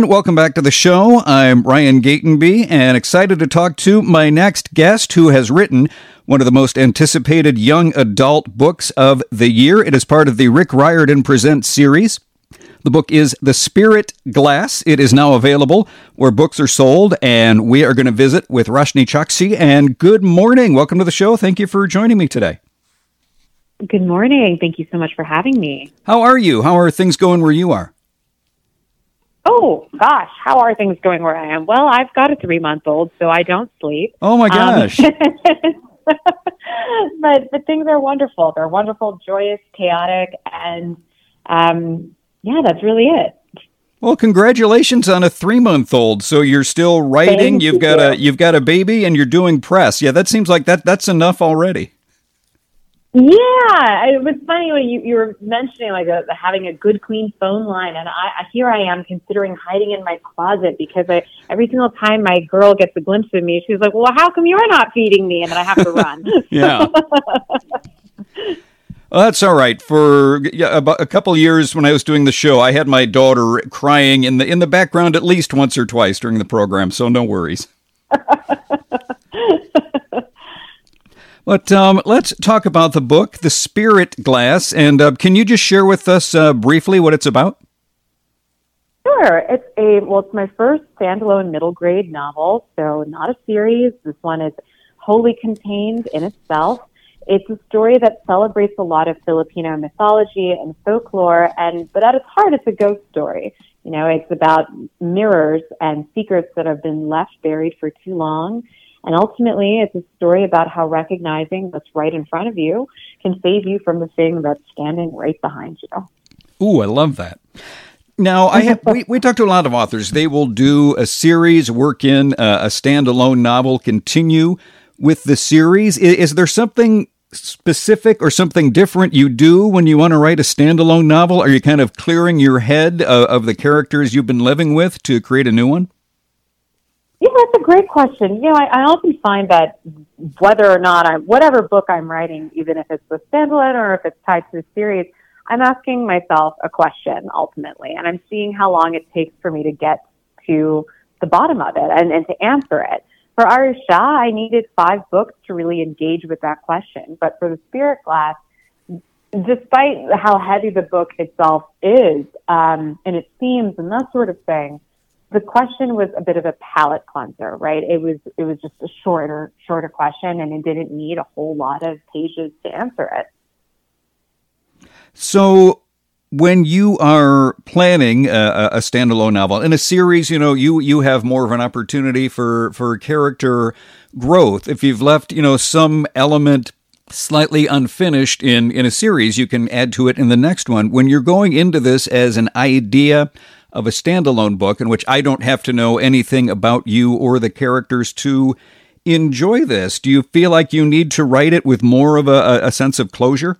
again. Welcome back to the show. I'm Ryan Gatenby and excited to talk to my next guest who has written one of the most anticipated young adult books of the year. It is part of the Rick Riordan Presents series. The book is The Spirit Glass. It is now available where books are sold, and we are going to visit with Roshani Chokshi. And good morning. Welcome to the show. Thank you for joining me today. Good morning. Thank you so much for having me. How are you? How are things going where you are? Oh gosh, how are things going where I am? Well, I've got a three month old, so I don't sleep. Oh my gosh. Um, but but things are wonderful. They're wonderful, joyous, chaotic, and um, yeah, that's really it. Well, congratulations on a three month old. So you're still writing. Thank you've you. got a you've got a baby, and you're doing press. Yeah, that seems like that that's enough already. Yeah, it was funny when you, you were mentioning like a, having a good clean phone line, and I here I am considering hiding in my closet because I every single time my girl gets a glimpse of me, she's like, "Well, how come you're not feeding me?" And then I have to run. yeah. Well, that's all right. For yeah, about a couple years when I was doing the show, I had my daughter crying in the in the background at least once or twice during the program, so no worries. But um, let's talk about the book, The Spirit Glass. And uh, can you just share with us uh, briefly what it's about? Sure. It's a well, it's my first standalone middle grade novel, so not a series. This one is wholly contained in itself. It's a story that celebrates a lot of Filipino mythology and folklore, and but at its heart, it's a ghost story. You know, it's about mirrors and secrets that have been left buried for too long and ultimately, it's a story about how recognizing what's right in front of you can save you from the thing that's standing right behind you. Ooh, I love that. Now, I have, we, we talk to a lot of authors. They will do a series, work in a, a standalone novel, continue with the series. Is, is there something specific or something different you do when you want to write a standalone novel? Are you kind of clearing your head of, of the characters you've been living with to create a new one? That's a great question. You know, I, I often find that whether or not I, whatever book I'm writing, even if it's a standalone or if it's tied to a series, I'm asking myself a question ultimately, and I'm seeing how long it takes for me to get to the bottom of it and, and to answer it. For Aru Shah, I needed five books to really engage with that question. But for the Spirit Glass, despite how heavy the book itself is, um, and its themes and that sort of thing, the question was a bit of a palate cleanser, right? It was it was just a shorter shorter question, and it didn't need a whole lot of pages to answer it. So, when you are planning a, a, standalone novel in a series, you know you you have more of an opportunity for for character growth. If you've left you know some element slightly unfinished in in a series, you can add to it in the next one. When you're going into this as an idea of a standalone book in which I don't have to know anything about you or the characters to enjoy this? Do you feel like you need to write it with more of a, a sense of closure?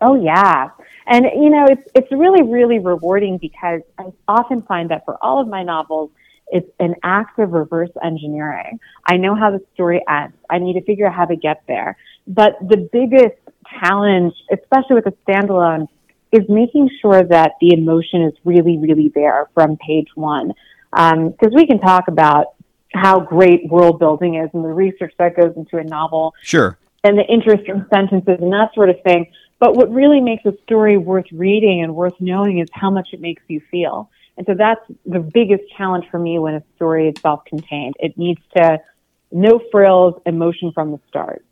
Oh yeah. And you know, it's it's really really rewarding because I often find that for all of my novels, it's an act of reverse engineering. I know how the story ends. I need to figure out how to get there. But the biggest challenge, especially with a standalone, is making sure that the emotion is really, really there from page one. Because um, we can talk about how great world building is and the research that goes into a novel. Sure. And the interesting sentences and that sort of thing. But what really makes a story worth reading and worth knowing is how much it makes you feel. And so that's the biggest challenge for me when a story is self contained. It needs to, no frills, emotion from the start.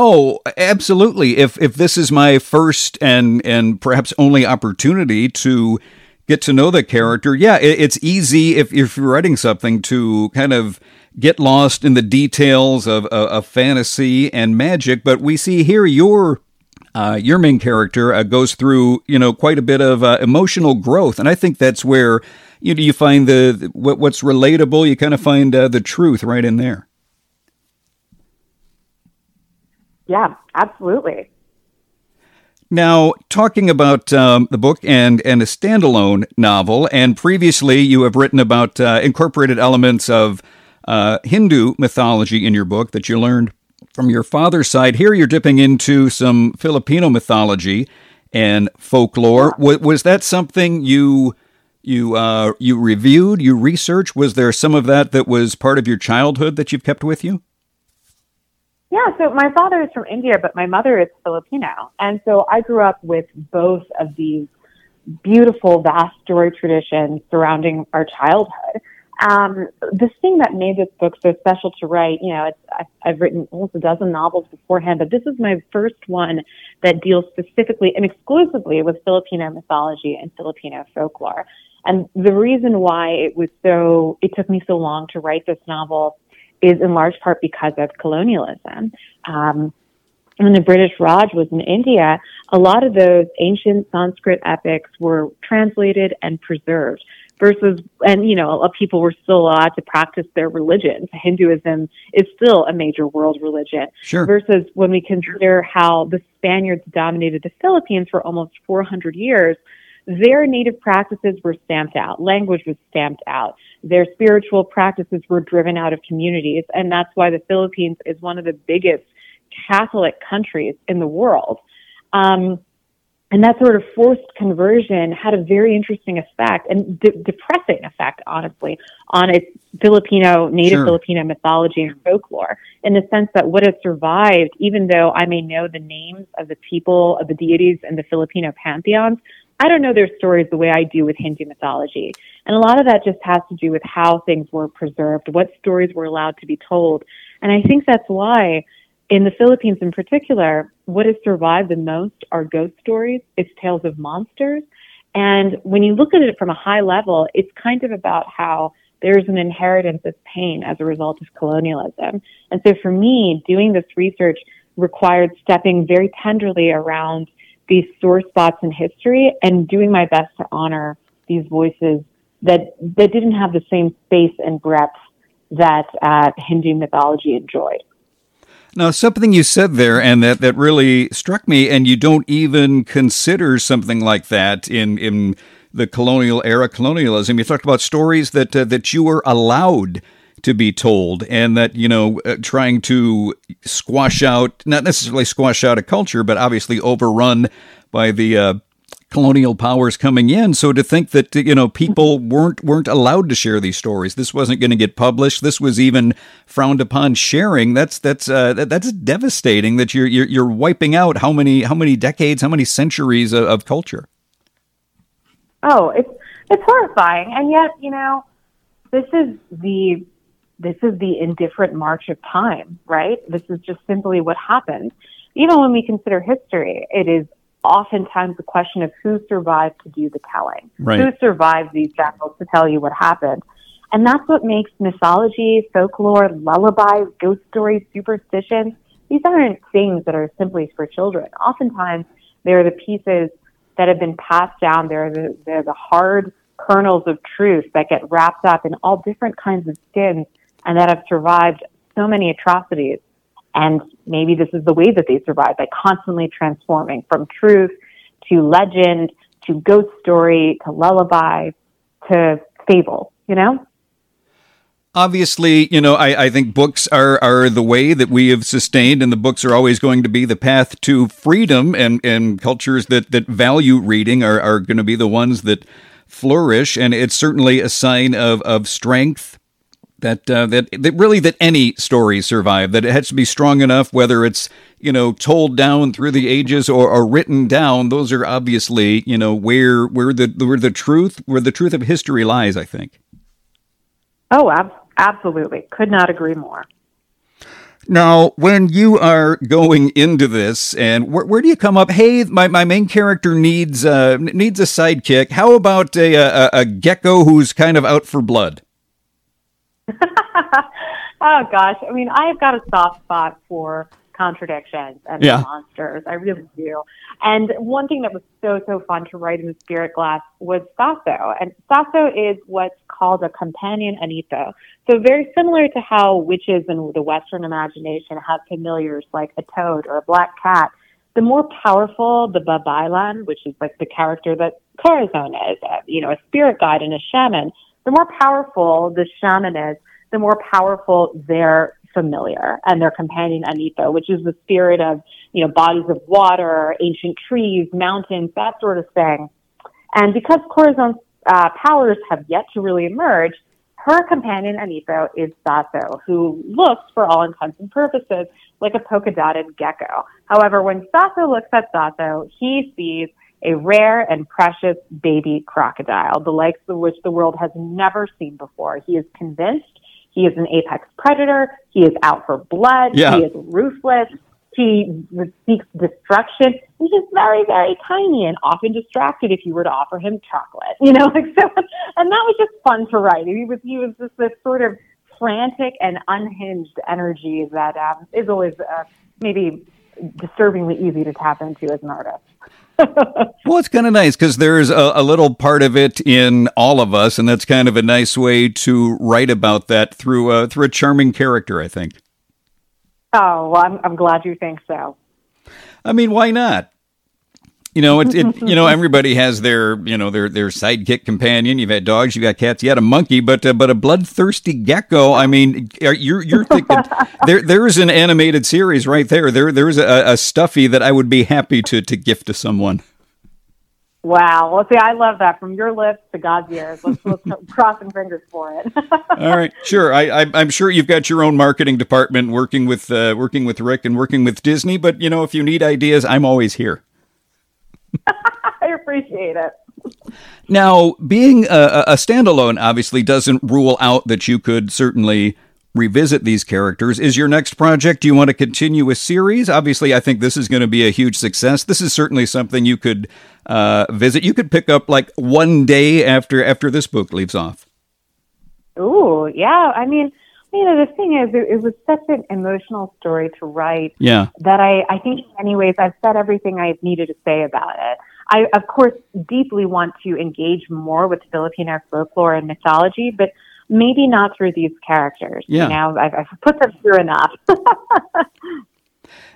Oh, absolutely. If if this is my first and and perhaps only opportunity to get to know the character, yeah, it, it's easy if if you're writing something to kind of get lost in the details of, of fantasy and magic. But we see here your uh, your main character uh, goes through you know quite a bit of uh, emotional growth, and I think that's where you know, you find the what, what's relatable. You kind of find uh, the truth right in there. Yeah, absolutely. Now, talking about um, the book and, and a standalone novel, and previously you have written about uh, incorporated elements of uh, Hindu mythology in your book that you learned from your father's side. Here you're dipping into some Filipino mythology and folklore. Was, was that something you you uh, you reviewed, you researched. Was there some of that that was part of your childhood that you've kept with you? Yeah, so my father is from India, but my mother is Filipino. And so I grew up with both of these beautiful, vast story traditions surrounding our childhood. Um, the thing that made this book so special to write, you know, it's, I, I've written almost a dozen novels beforehand, but this is my first one that deals specifically and exclusively with Filipino mythology and Filipino folklore. And the reason why it was so, it took me so long to write this novel is in large part because of colonialism. Um, when the British Raj was in India, a lot of those ancient Sanskrit epics were translated and preserved versus, and you know, people were still allowed to practice their religions. Hinduism is still a major world religion. Sure. Versus when we consider how the Spaniards dominated the Philippines for almost 400 years, their native practices were stamped out. Language was stamped out. Their spiritual practices were driven out of communities. And that's why the Philippines is one of the biggest Catholic countries in the world. Um, and that sort of forced conversion had a very interesting effect and de- depressing effect, honestly, on its Filipino, native Sure. Filipino mythology and folklore in the sense that what has survived, even though I may know the names of the people, of the deities in the Filipino pantheons, I don't know their stories the way I do with Hindu mythology. And a lot of that just has to do with how things were preserved, what stories were allowed to be told. And I think that's why in the Philippines in particular, what has survived the most are ghost stories. It's tales of monsters. And when you look at it from a high level, it's kind of about how there's an inheritance of pain as a result of colonialism. And so for me, doing this research required stepping very tenderly around these sore spots in history and doing my best to honor these voices that, that didn't have the same space and breadth that uh, Hindu mythology enjoyed. Now, something you said there, and that, that really struck me, and you don't even consider something like that in in the colonial era, colonialism. You talked about stories that uh, that you were allowed to be told, and that you know, uh, trying to squash out, not necessarily squash out a culture, but obviously overrun by the uh, colonial powers coming in. So to think that you know people weren't weren't allowed to share these stories, this wasn't going to get published. This was even frowned upon sharing. That's that's uh, that, that's devastating. That you're, you're you're wiping out how many how many decades, how many centuries of, of culture. Oh, it's it's horrifying, and yet you know, this is the this is the indifferent march of time, right? This is just simply what happens. Even when we consider history, it is oftentimes a question of who survived to do the telling, Right. who survived these battles to tell you what happened. And that's what makes mythology, folklore, lullabies, ghost stories, superstitions, these aren't things that are simply for children. Oftentimes, they're the pieces that have been passed down. They're the, they're the hard kernels of truth that get wrapped up in all different kinds of skins and that have survived so many atrocities. And maybe this is the way that they survive by constantly transforming from truth to legend to ghost story to lullaby to fable, you know? Obviously, you know, I, I think books are, are the way that we have sustained, and the books are always going to be the path to freedom, and, and cultures that, that value reading are, are going to be the ones that flourish. And it's certainly a sign of, of strength that, uh, that that really that any story survive. That it has to be strong enough, whether it's you know told down through the ages or, or written down. Those are obviously you know where where the where the truth where the truth of history lies. I think. Oh, ab- absolutely. Could not agree more. Now, when you are going into this, and where, where do you come up? Hey, my, my main character needs uh, needs a sidekick. How about a, a a gecko who's kind of out for blood? oh gosh, I mean, I've got a soft spot for contradictions and Yeah. monsters. I really do. And one thing that was so so fun to write in the Spirit Glass was Sasso, and Sasso is what's called a companion anito. So very similar to how witches in the Western imagination have familiars like a toad or a black cat. The more powerful the Babaylan, which is like the character that Corazon is, uh, you know, a spirit guide and a shaman, the more powerful the shaman is, the more powerful their familiar and their companion Anito, which is the spirit of, you know, bodies of water, ancient trees, mountains, that sort of thing. And because Corazon's uh, powers have yet to really emerge, her companion Anito is Sato, who looks, for all intents and purposes, like a polka dotted gecko. However, when Sato looks at Sato, he sees a rare and precious baby crocodile, the likes of which the world has never seen before. He is convinced he is an apex predator. He is out for blood. Yeah. He is ruthless. He seeks destruction. He's just very, very tiny and often distracted if you were to offer him chocolate. You know, like so, and that was just fun to write. He was he was just this sort of frantic and unhinged energy that um, is always uh, maybe disturbingly easy to tap into as an artist. well, it's kind of nice because there's a, a, little part of it in all of us, and that's kind of a nice way to write about that through a, through a charming character, I think. Oh, well, I'm, I'm glad you think so. I mean, why not? You know, it, it you know everybody has their you know their their sidekick companion. You've had dogs, you got cats, you had a monkey, but uh, but a bloodthirsty gecko. I mean, you're you're thinking there there's an animated series right there. There there's a, a stuffy that I would be happy to to gift to someone. Wow. Well, see, I love that from your lips to God's ears. Let's, let's crossing fingers for it. All right, sure. I, I, am sure you've got your own marketing department working with uh, working with Rick and working with Disney. But you know, if you need ideas, I'm always here. I appreciate it. Now, being a, a, standalone obviously doesn't rule out that you could certainly revisit these characters. Is your next project, do you want to continue a series? Obviously, I think this is going to be a huge success. This is certainly something you could uh, visit. You could pick up like one day after after this book leaves off. Ooh, yeah. I mean, you know, the thing is, it, it, was such an emotional story to write. Yeah. That I, I think, in many ways, I've said everything I needed to say about it. I, of course, deeply want to engage more with Filipino folklore and mythology, but maybe not through these characters. Yeah. You know, I've, I've put them through enough.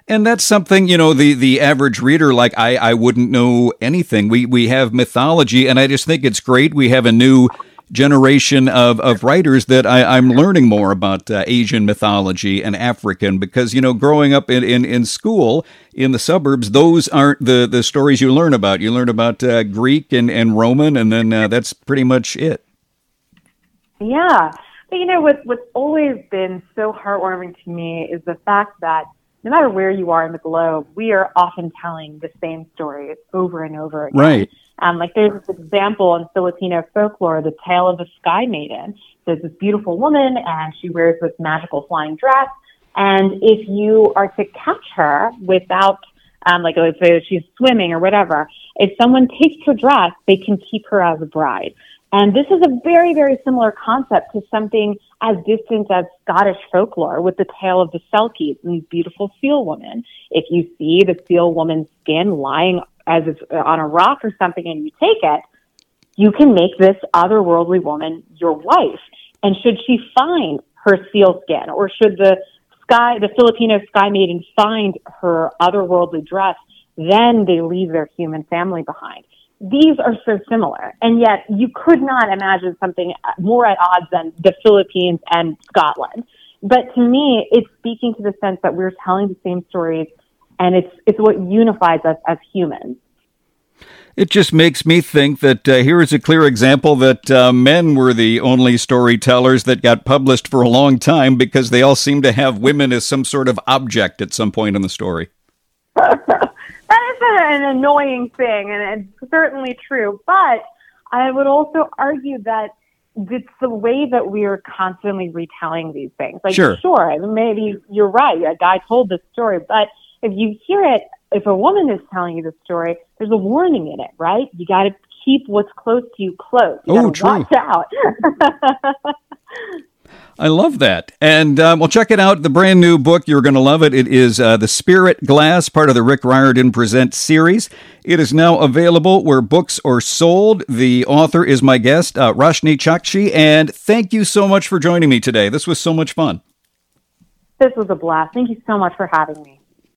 And that's something, you know, the, the average reader, like I, I wouldn't know anything. We, we have mythology and I just think it's great. We have a new generation of, of writers that I, am learning more about uh, Asian mythology and African because, you know, growing up in, in, in school in the suburbs, those aren't the, the stories you learn about. You learn about uh, Greek and, and Roman, and then uh, that's pretty much it. Yeah. But, you know, what, what's always been so heartwarming to me is the fact that no matter where you are in the globe, we are often telling the same stories over and over again. Right. Um, like there's this example in Filipino folklore, the tale of the Sky Maiden. There's this beautiful woman and she wears this magical flying dress. And if you are to catch her without, um, like say she's swimming or whatever, if someone takes her dress, they can keep her as a bride. And this is a very, very similar concept to something as distant as Scottish folklore with the tale of the Selkies and these beautiful seal women. If you see the seal woman's skin lying as if uh, on a rock or something and you take it, you can make this otherworldly woman your wife. And should she find her seal skin or should the sky, the Filipino sky maiden find her otherworldly dress, then they leave their human family behind these are so similar, and yet you could not imagine something uh, more at odds than the Philippines and Scotland. But to me, it's speaking to the sense that we're telling the same stories, and it's it's what unifies us as humans. It just makes me think that uh, here is a clear example that uh, men were the only storytellers that got published for a long time because they all seem to have women as some sort of object at some point in the story. that is an annoying thing, and it's certainly true. But I would also argue that it's the way that we are constantly retelling these things. Like, sure, sure maybe you're right. A guy told this story, but if you hear it, if a woman is telling you the story, there's a warning in it, right? You got to keep what's close to you close. You oh, true. Watch out. I love that. And um, well, check it out. The brand new book. You're going to love it. It is uh, The Spirit Glass, part of the Rick Riordan Presents series. It is now available where books are sold. The author is my guest, uh, Roshani Chokshi. And thank you so much for joining me today. This was so much fun. This was a blast. Thank you so much for having me.